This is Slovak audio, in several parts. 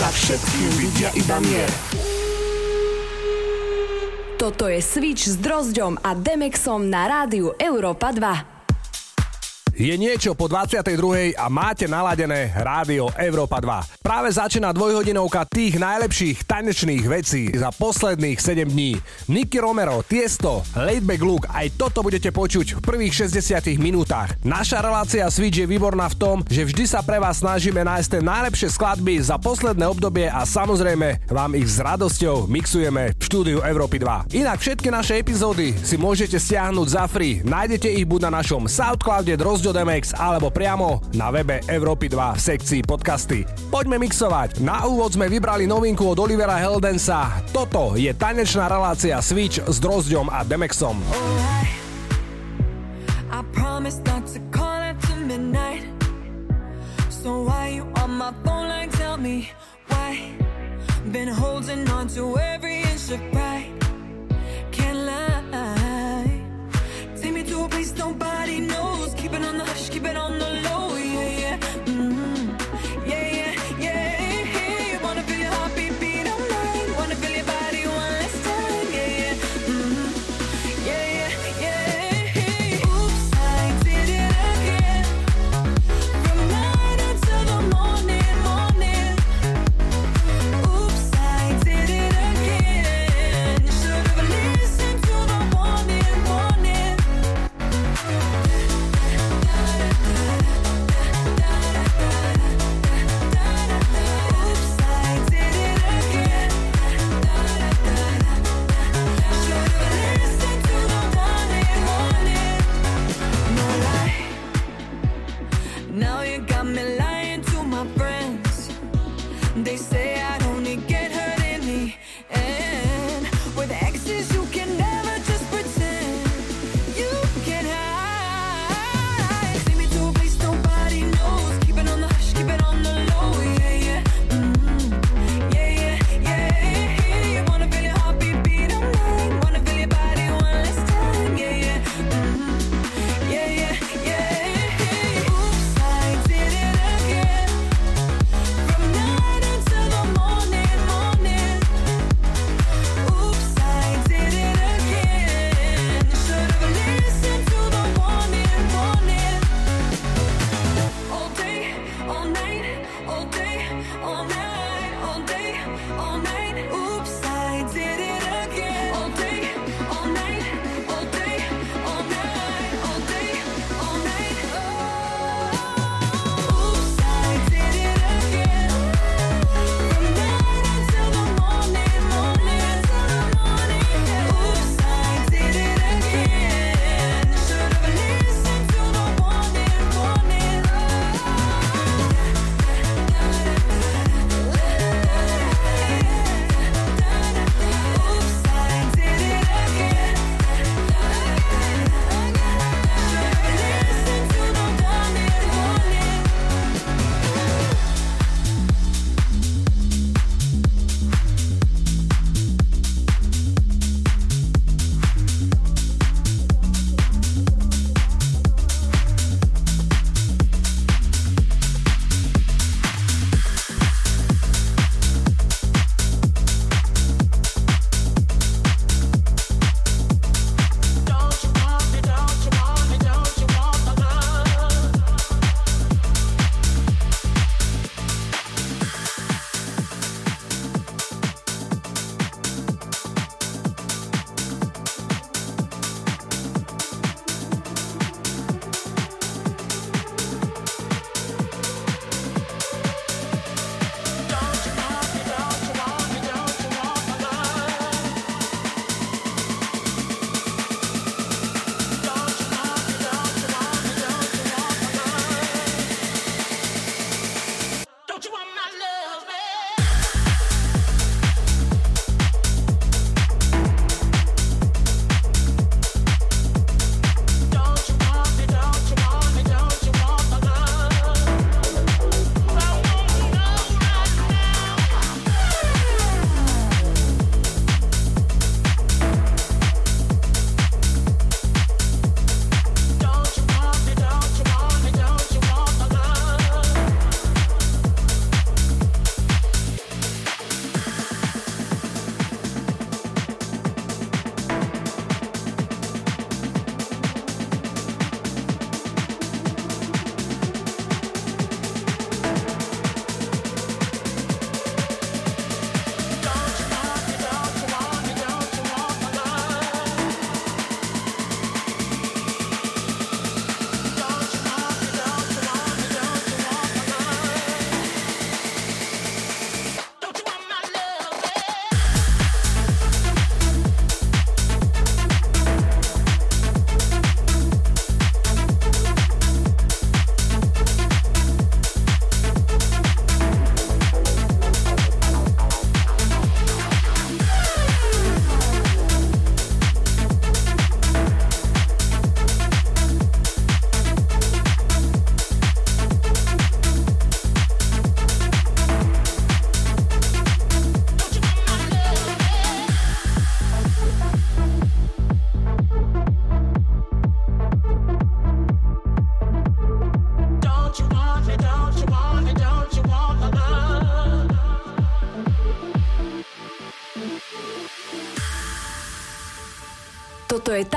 Za všetkým vidia iba mier. Toto je Switch s Drozďom a Demexom na rádiu Európa 2. Je niečo po 22. a máte naladené Rádio Európa 2. Práve začína dvojhodinovka tých najlepších tanečných vecí za posledných 7 dní. Nicky Romero, Tiesto, Laidback Look, aj toto budete počuť v prvých 60 minútach. Naša relácia Switch je výborná v tom, že vždy sa pre vás snažíme nájsť tie najlepšie skladby za posledné obdobie a samozrejme vám ich s radosťou mixujeme v štúdiu Európy 2. Inak všetky naše epizódy si môžete stiahnuť za free. Nájdete ich buď na našom Soundcloude Drozďo Demex alebo priamo na webe Európy 2 v sekcii podcasty. Poďme mixovať. Na úvod sme vybrali novinku od Olivera Heldensa. Toto je tanečná relácia Switch s Drozďom a Demexom. Been holding on to every inch of pride Can't lie To a place nobody knows. Keep it on the hush, keep it on the low,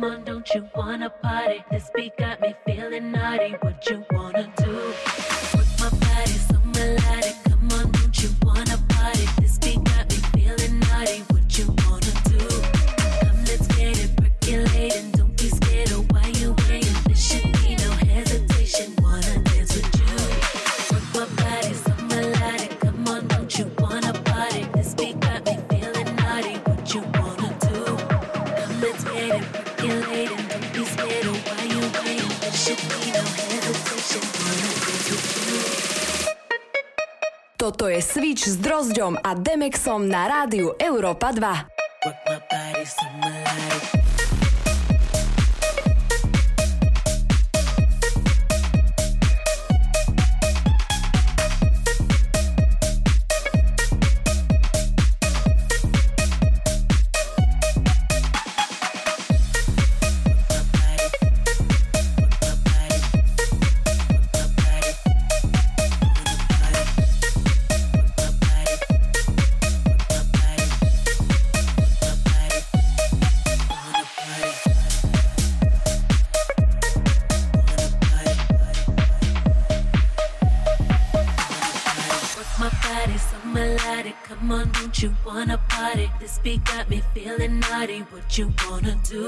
Come on, don't you wanna party? This beat got me feeling naughty. What you want? Drozďom a Demexom na rádiu Európa 2. you wanna do.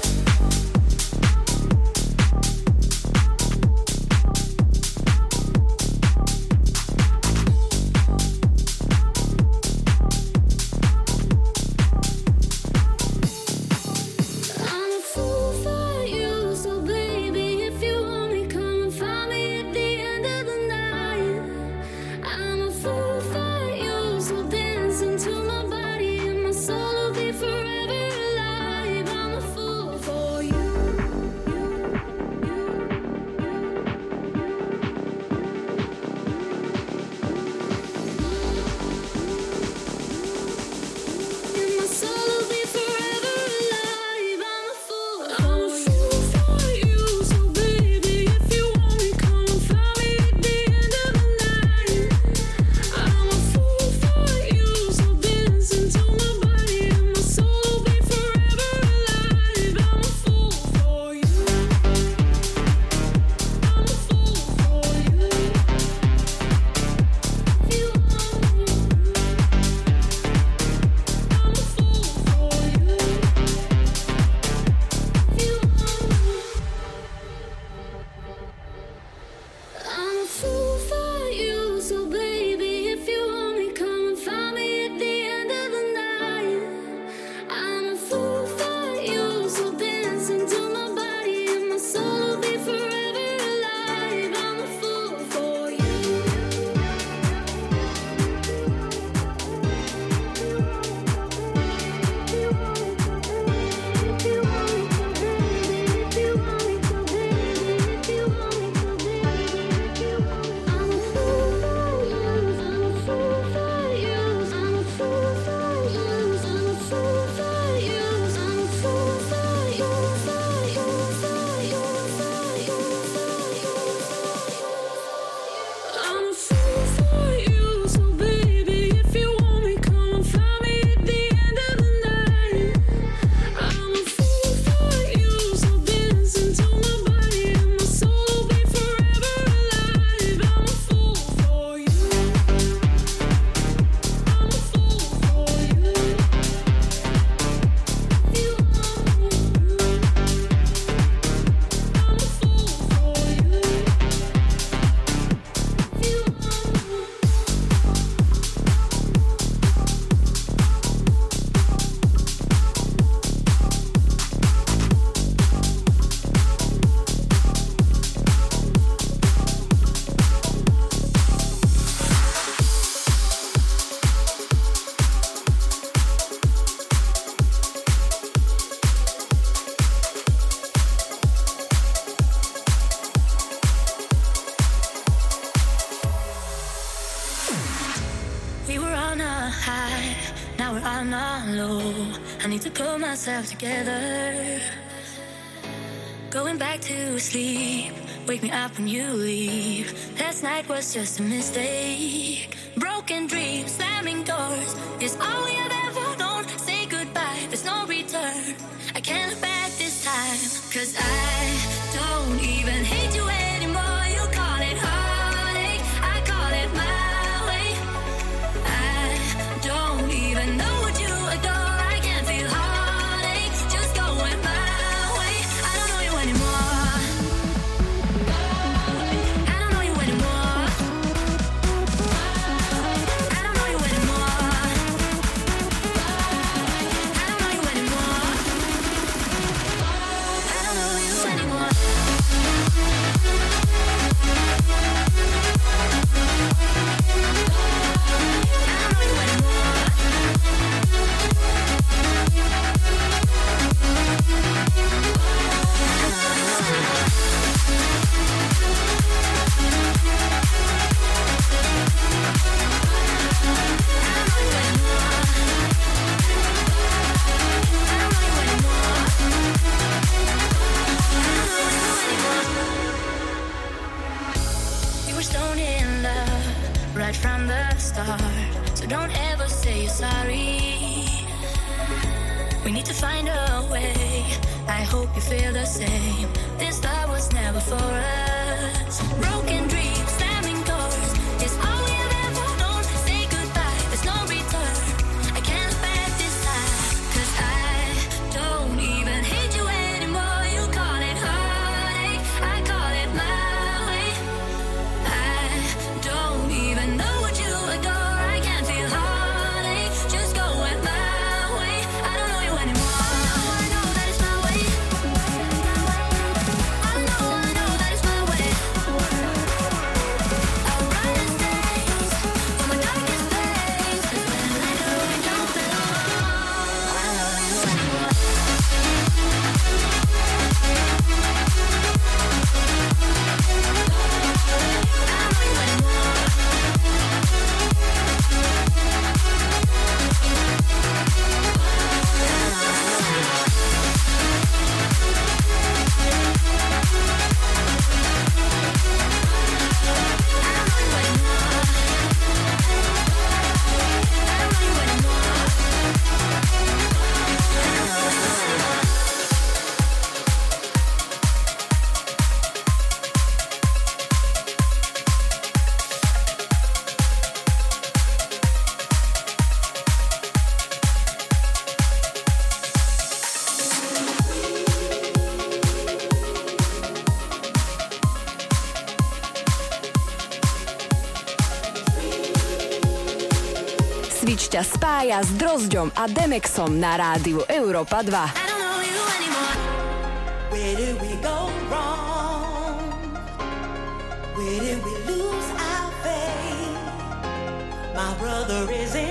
When you leave. Last night was just a mistake. Broken dreams, slamming doors is all we have ever known. Say goodbye, there's no return. I can't look back this time, cause I right from the start. So don't ever say you're sorry. We need to find a way. I hope you feel the same. This love was never for us. Broken dreams. ťa spája s Drozďom a Demexom na rádiu Európa 2. My brother is in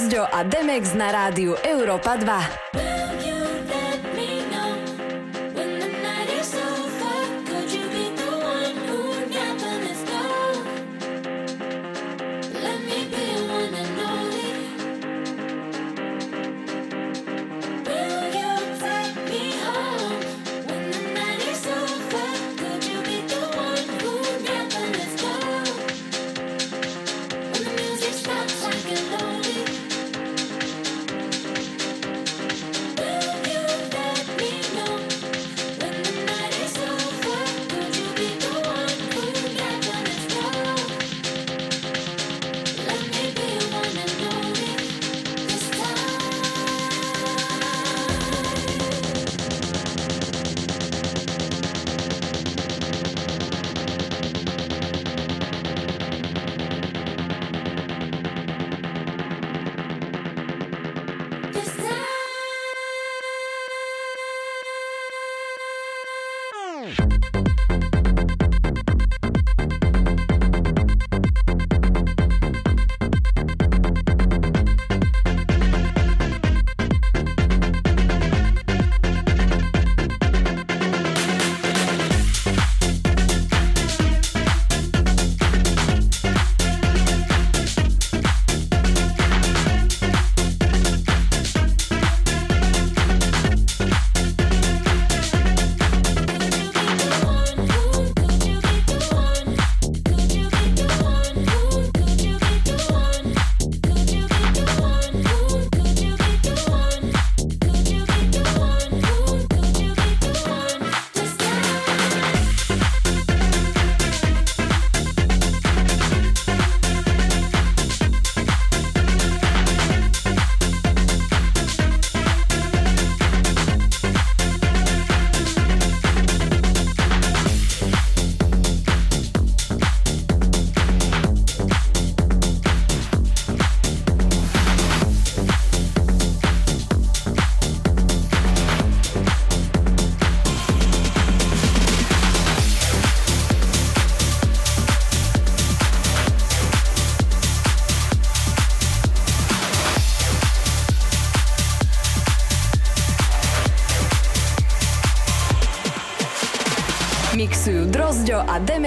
Drozďo a Demex na rádiu Európa 2.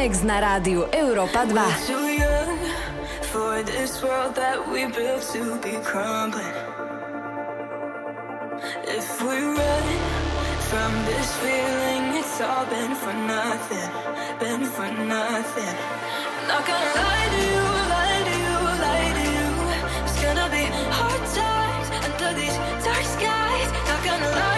Mix na rádiu Europa 2. If we run from this feeling, it's all been for nothing, been for nothing. Not gonna lie to you, lie to you, lie to you. It's gonna be hard times under these dark skies. Not gonna lie.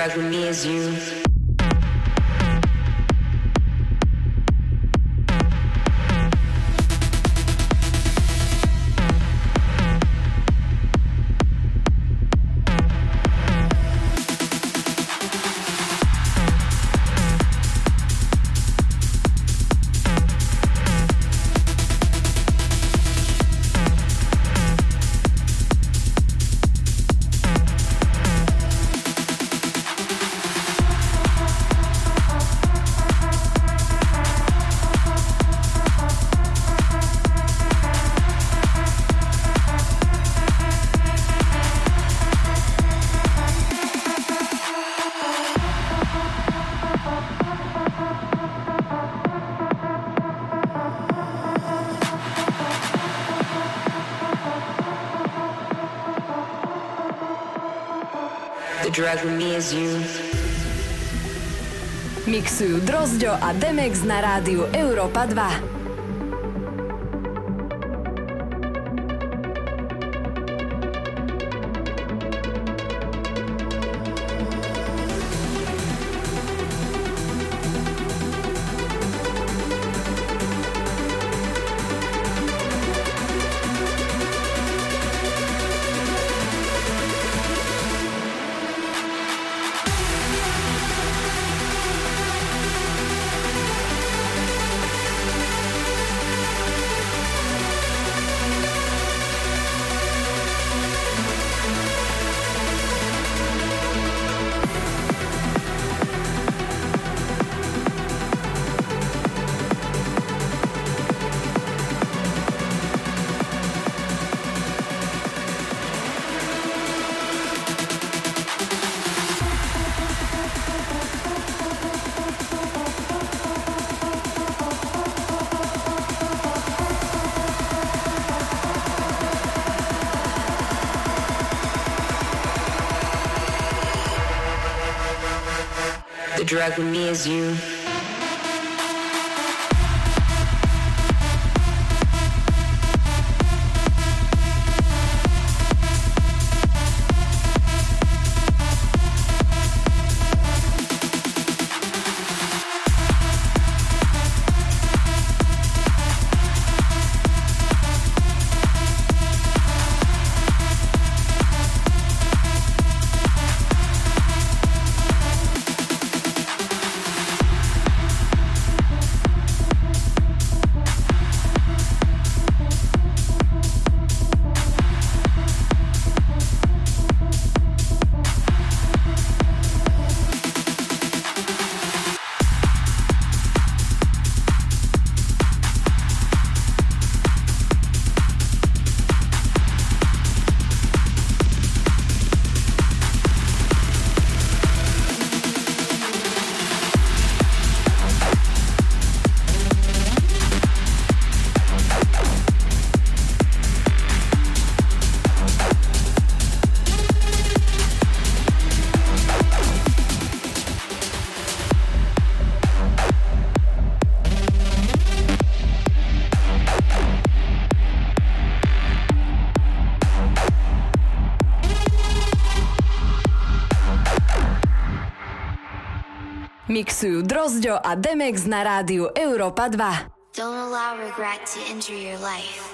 I release you. Drugging me as you. Mixujú Drozďo a Demex na rádiu Europa 2. Drug me as you. Mixujú a Demex na rádiu Európa 2. Don't allow regret to enter your life.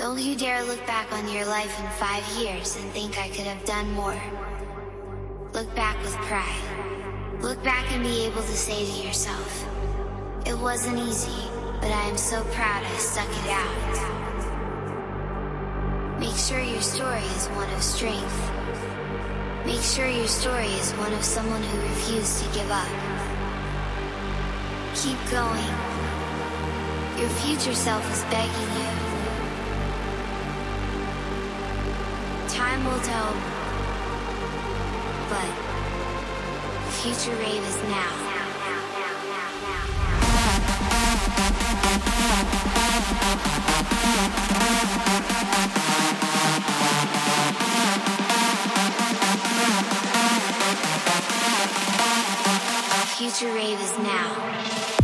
Don't you dare look back on your life in five years and think I could have done more. Look back with pride. Look back and be able to say to yourself, it wasn't easy, but I am so proud I stuck it out. Make sure your story is one of strength Make sure your story is one of someone who refused to give up. Keep going. Your future self is begging you. Time will tell, but future rave is now. Future Rave is now.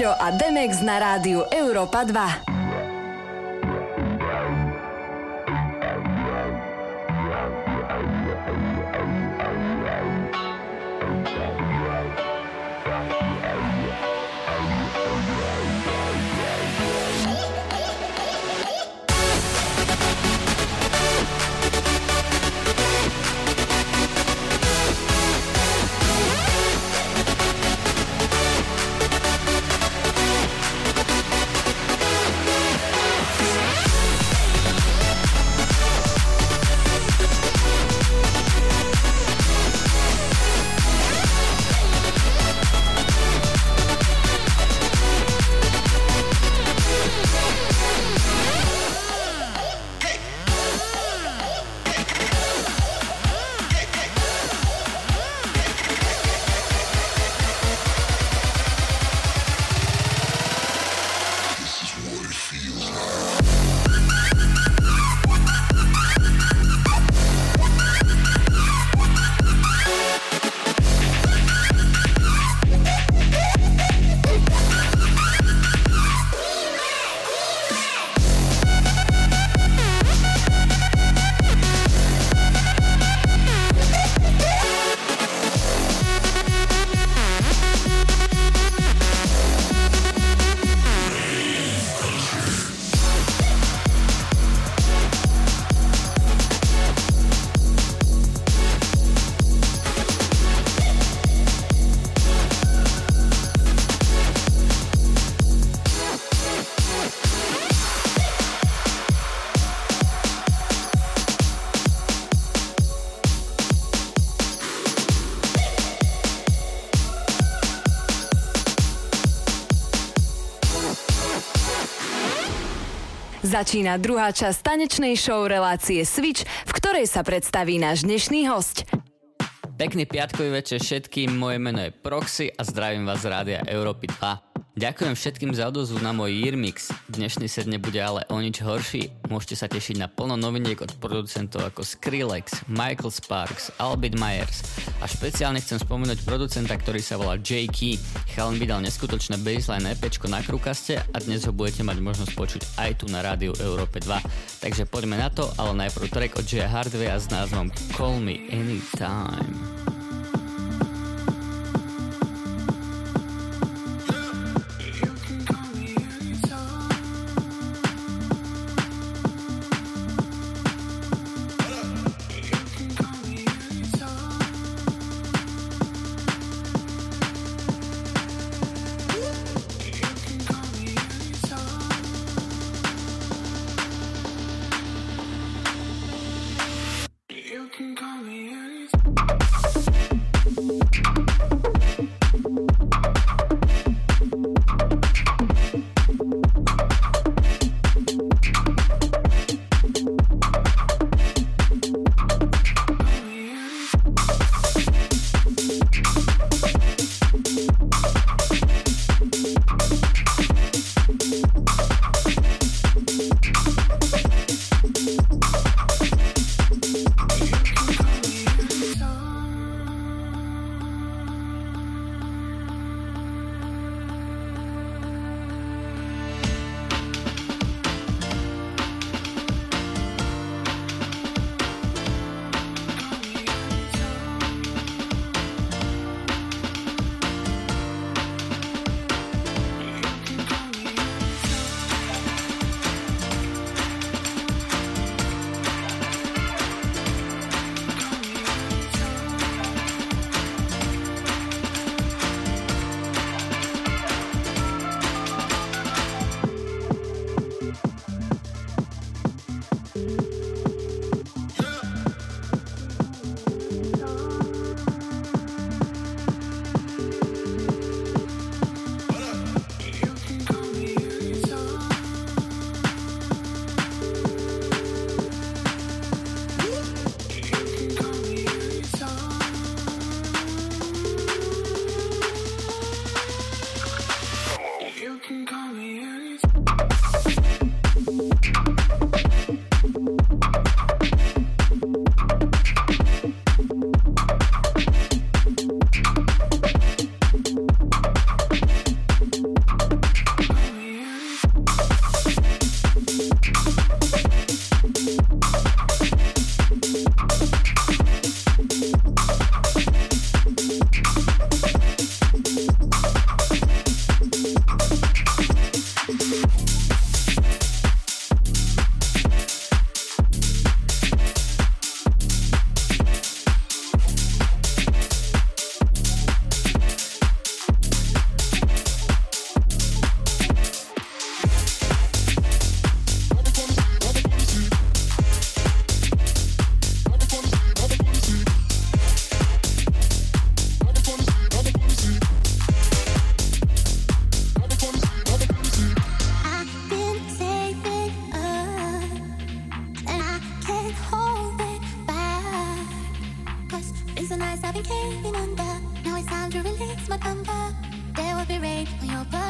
Dažďo a Demex na rádiu Európa 2. Začína druhá časť tanečnej show relácie Switch, v ktorej sa predstaví náš dnešný host. Pekný piatkový večer všetkým, moje meno je Proxy a zdravím vás z Rádia Európy 2. Ďakujem všetkým za odozvu na môj Yearmix. Dnešný set nebude ale o nič horší. Môžete sa tešiť na plno noviniek od producentov ako Skrillex, Michael Sparks, Albert Myers. A špeciálne chcem spomenúť producenta, ktorý sa volá J. Key. Chalan vydal neskutočné baseline EP na Krukaste a dnes ho budete mať možnosť počuť aj tu na rádiu Európe 2. Takže poďme na to, ale najprv track od J. Hardware s názvom Call Me Anytime. break when your body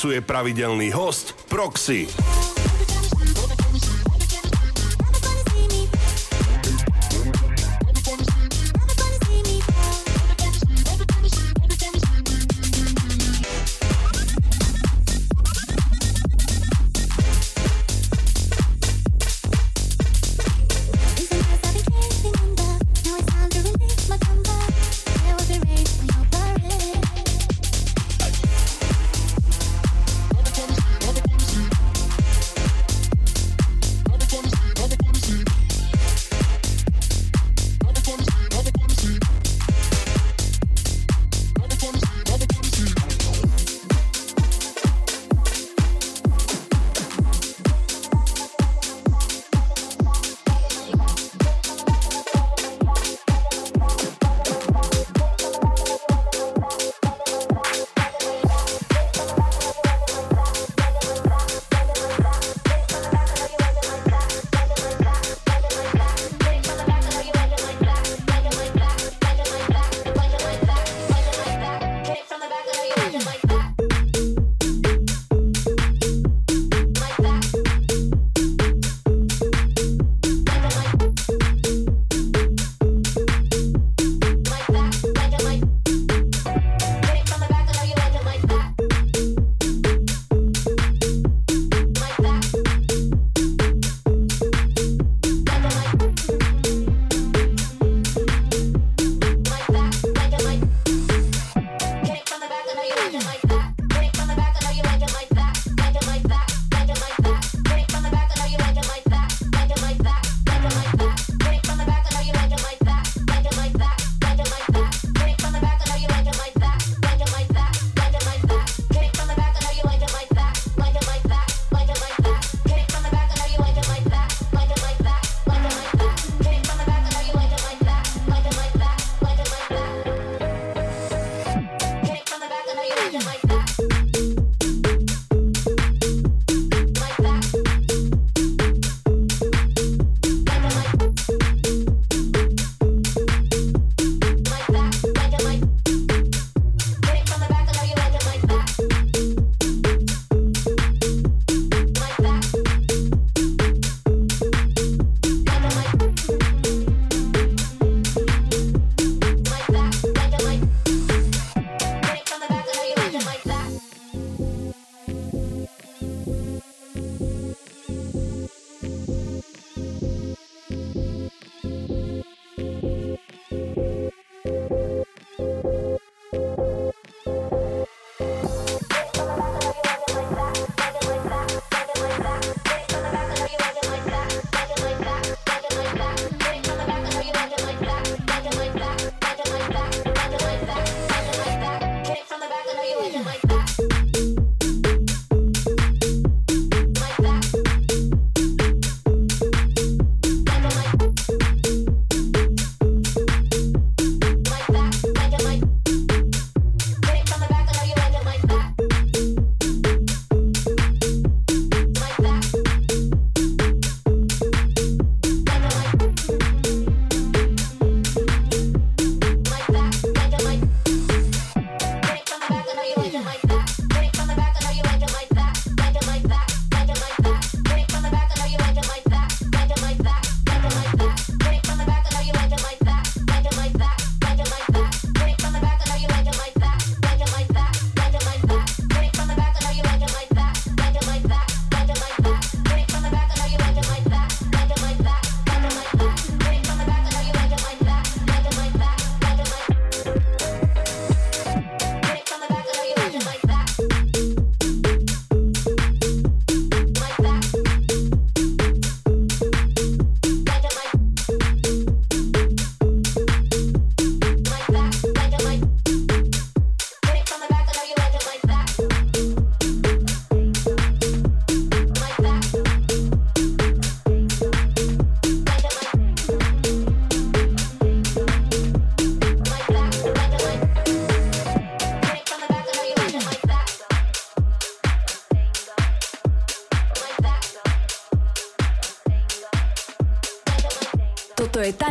mixuje pravidelný host Proxy.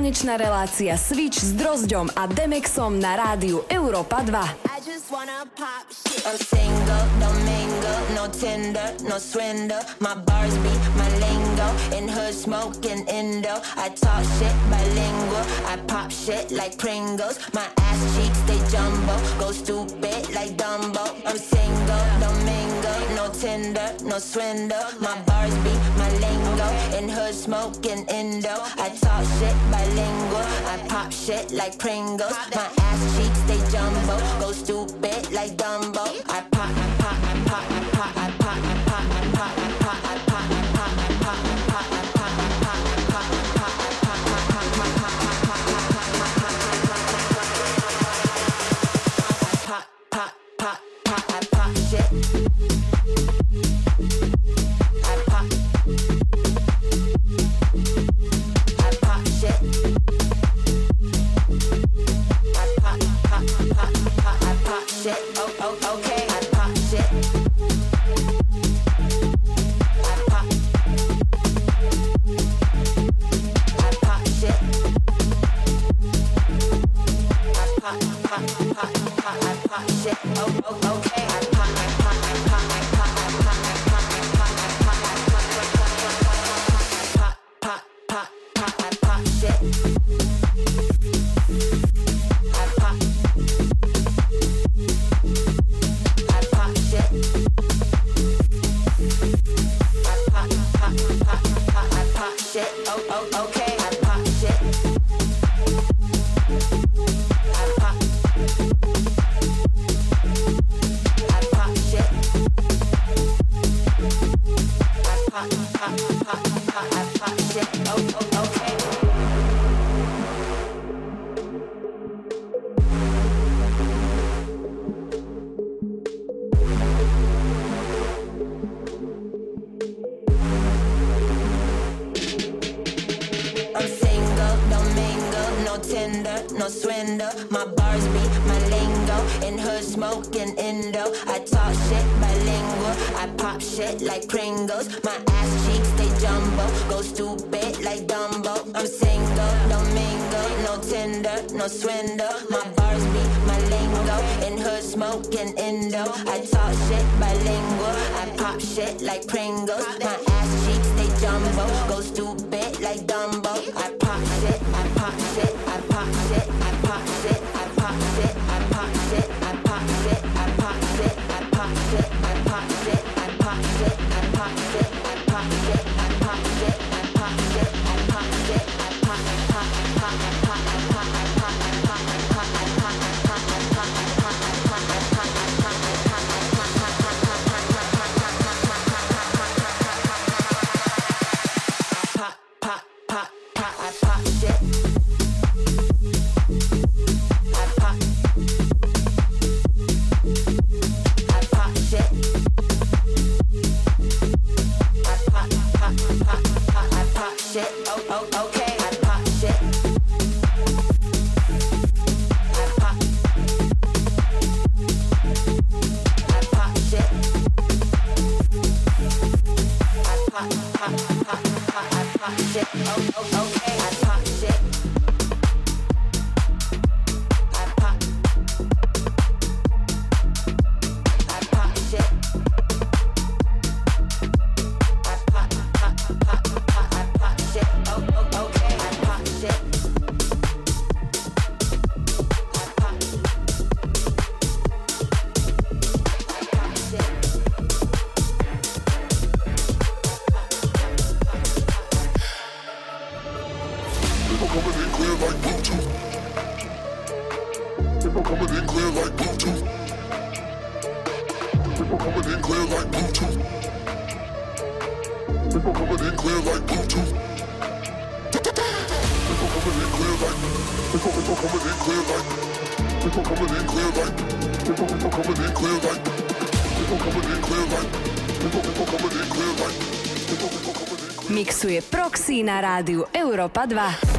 tanečná relácia Switch s Drozdom a Demexom na rádiu Európa 2. I'm single, mingle, no Tinder, no swindle. My bars be my lingo, in hood smoking indo. I talk shit bilingual, I pop shit like Pringles. My ass cheeks they jumbo, go stupid like Dumbo. I'm single, don't mingle, no Tinder, no swindle. My bars be my lingo, in hood smoking indo. I pop shit like Pringles. My ass cheeks, they jumbo. I pop, pop, pop. I pop shit. Oh, okay. na rádiu Európa 2.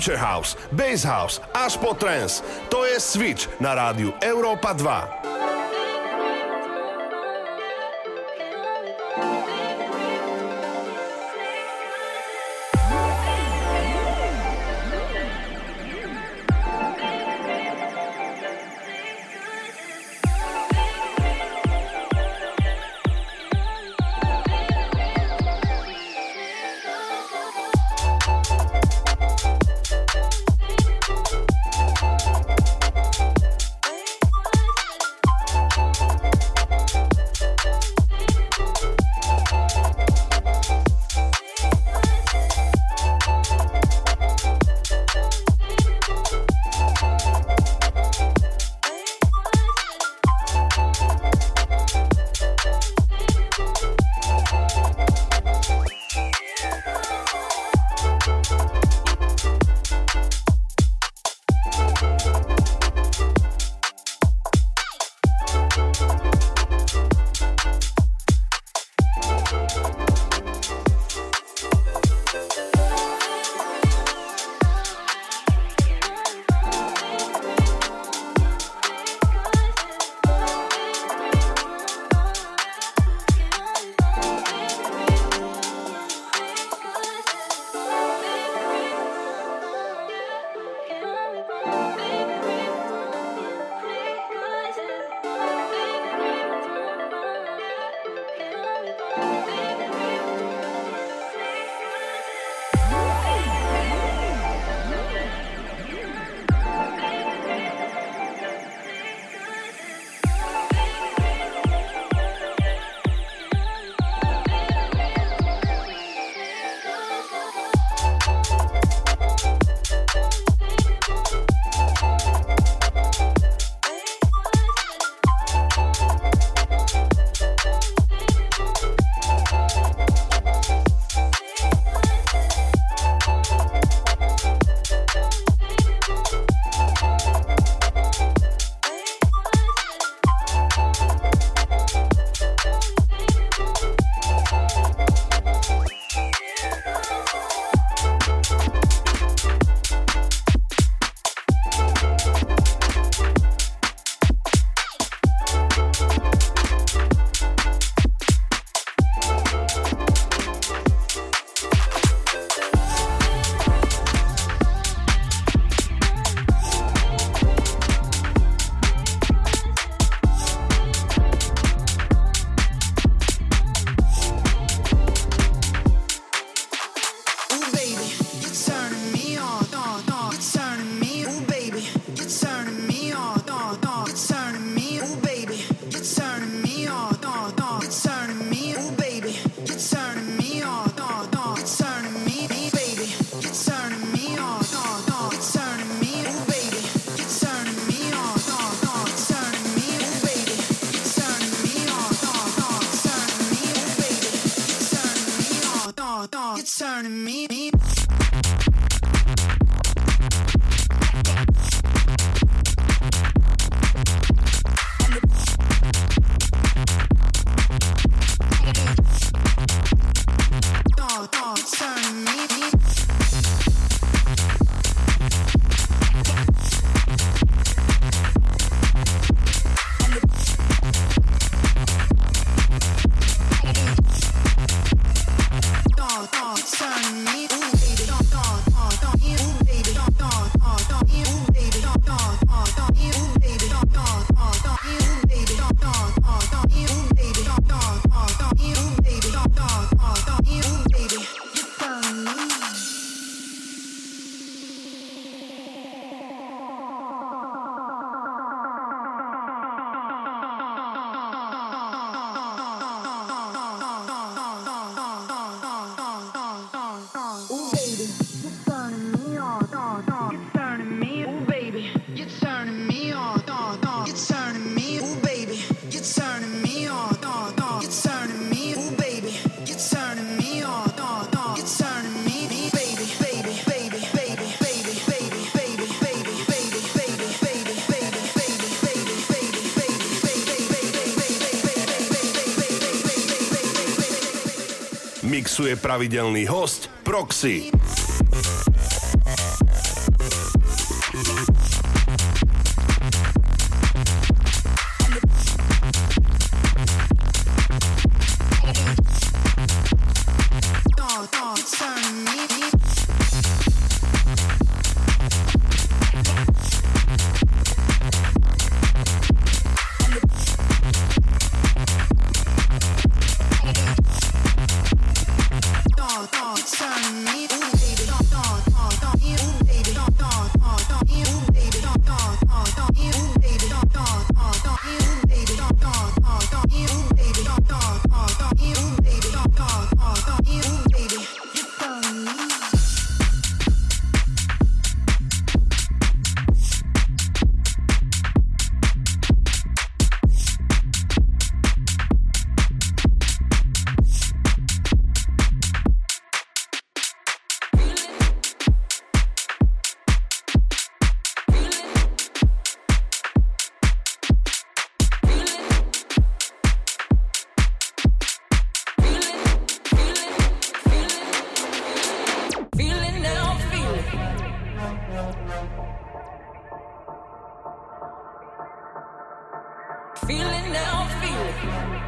Future House, Bass House až po Trance. To je Switch na rádiu Európa 2. Mixuje pravidelný host Proxy. Bye.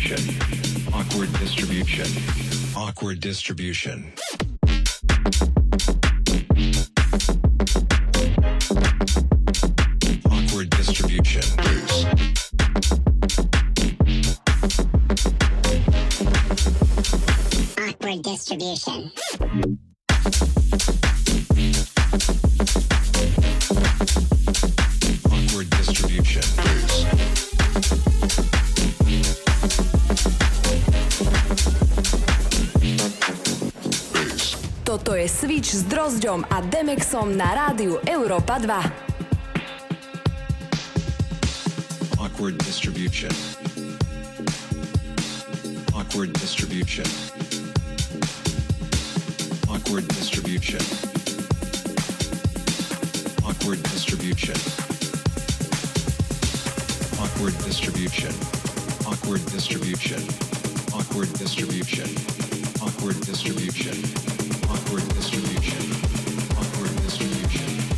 distribution. Awkward distribution. Awkward distribution. Toto s Drozďom a Demexom na rádiu Európa 2. Awkward distribution. Awkward distribution. Awkward distribution. Awkward distribution. Awkward distribution. Awkward distribution. Awkward distribution. Awkward distribution. Awkward distribution. Awkward distribution.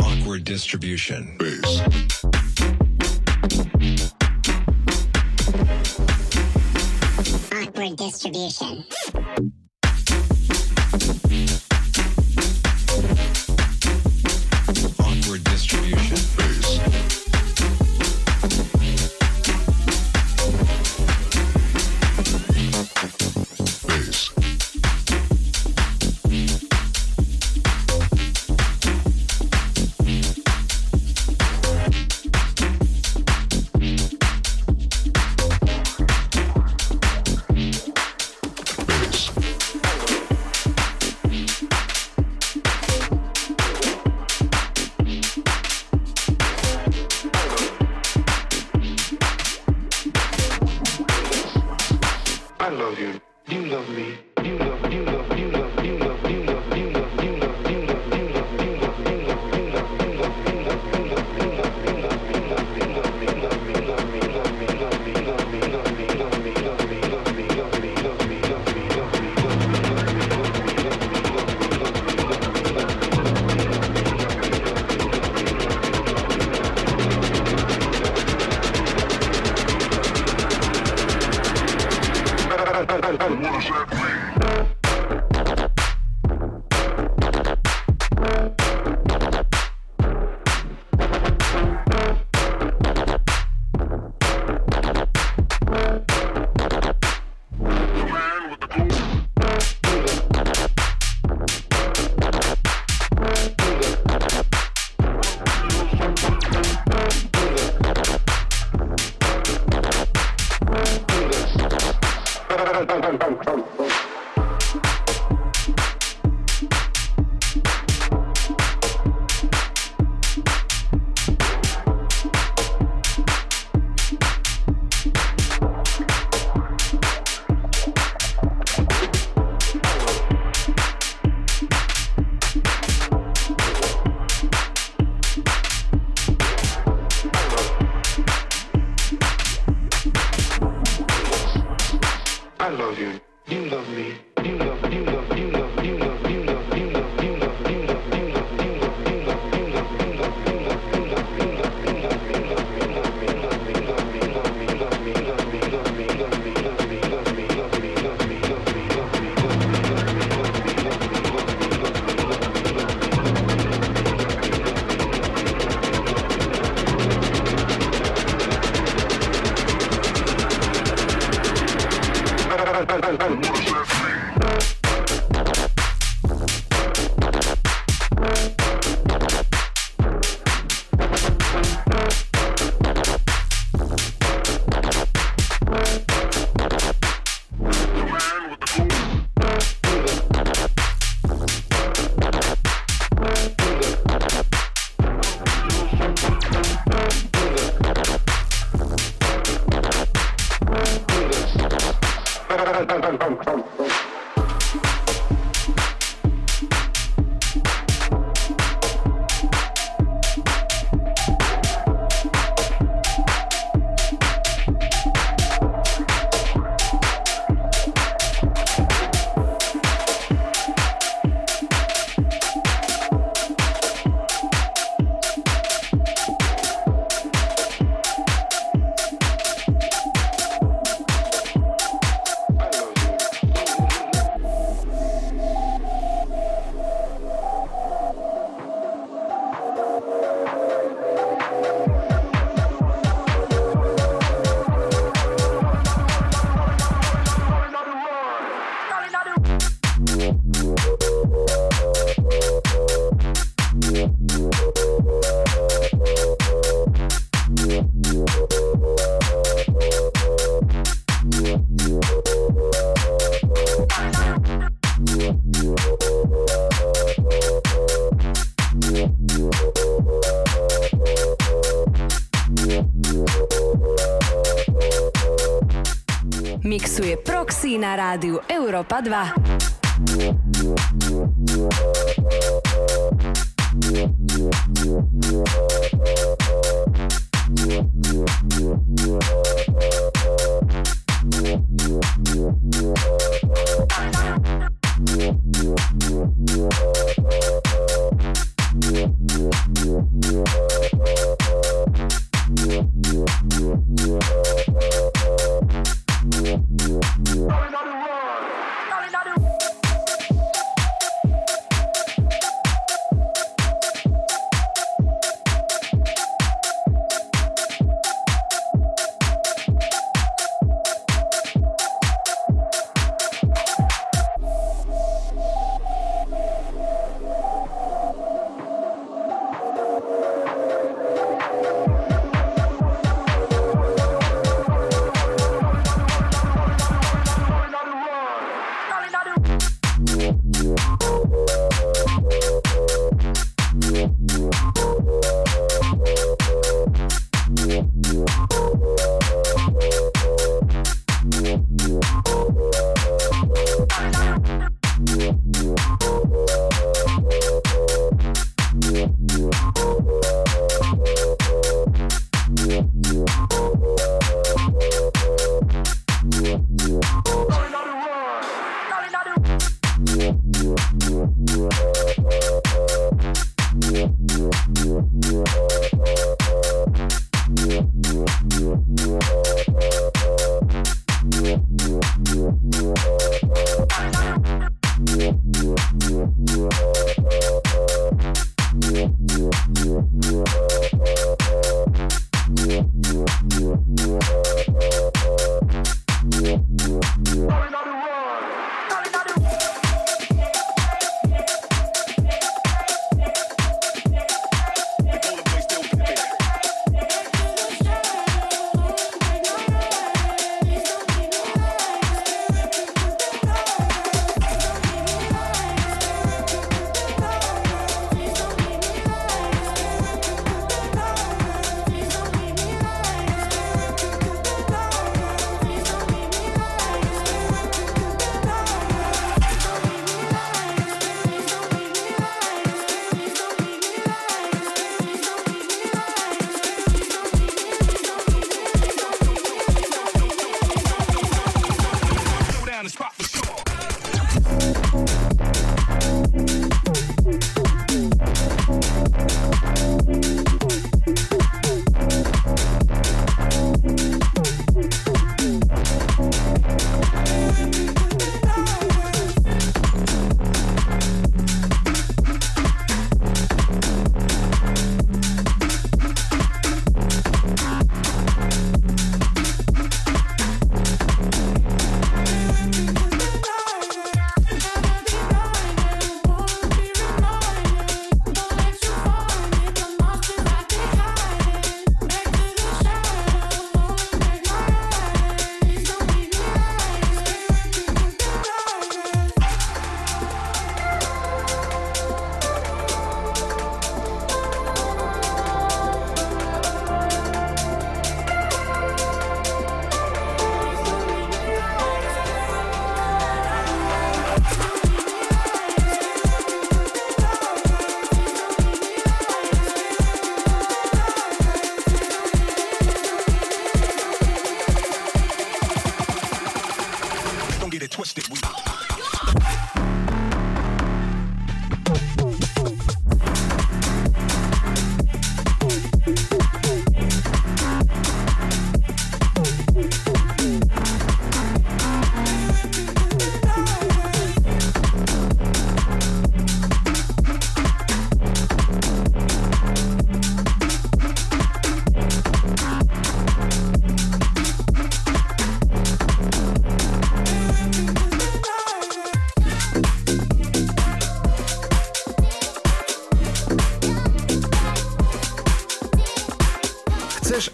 Awkward distribution. Awkward distribution. Na rádiu Europa 2.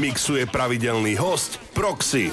Mixuje pravidelný host Proxy.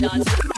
dance.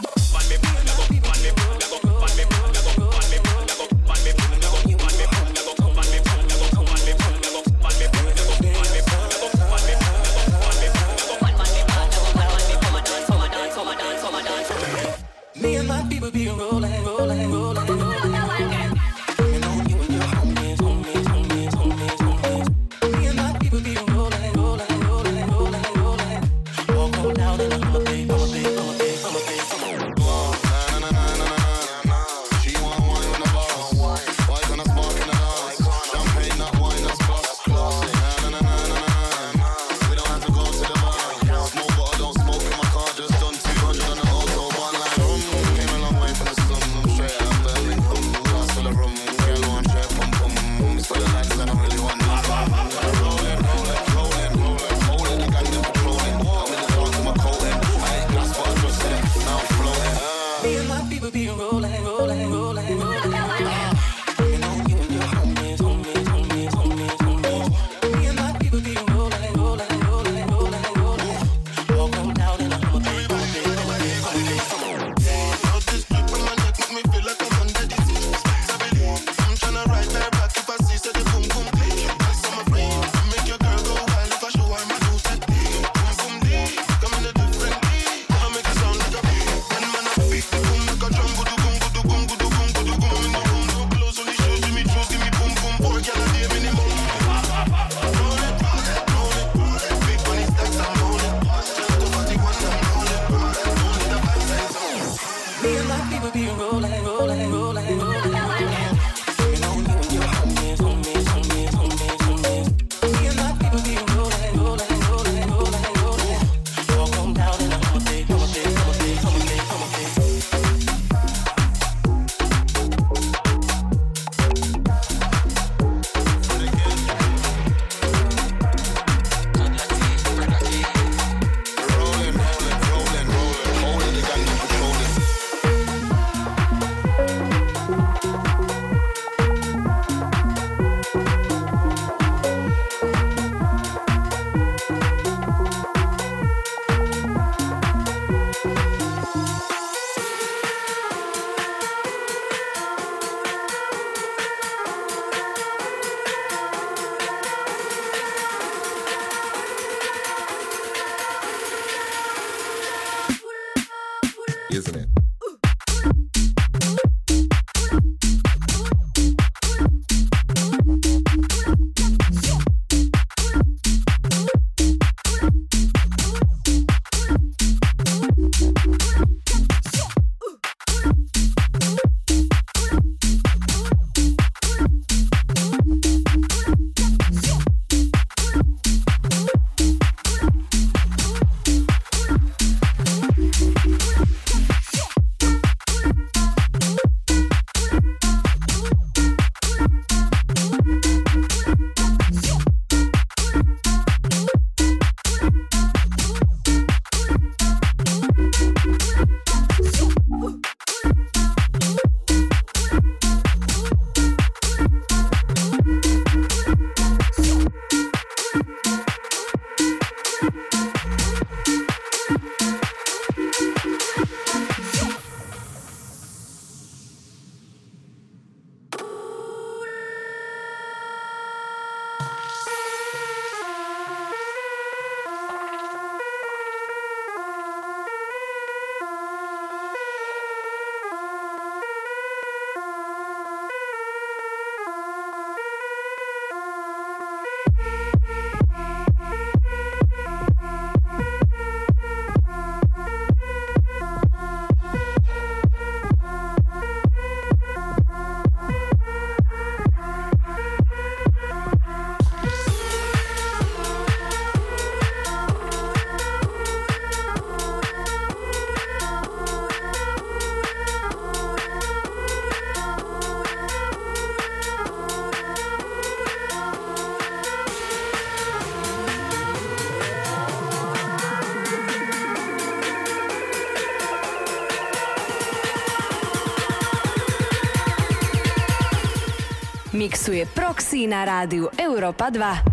Na rádiu Europa 2.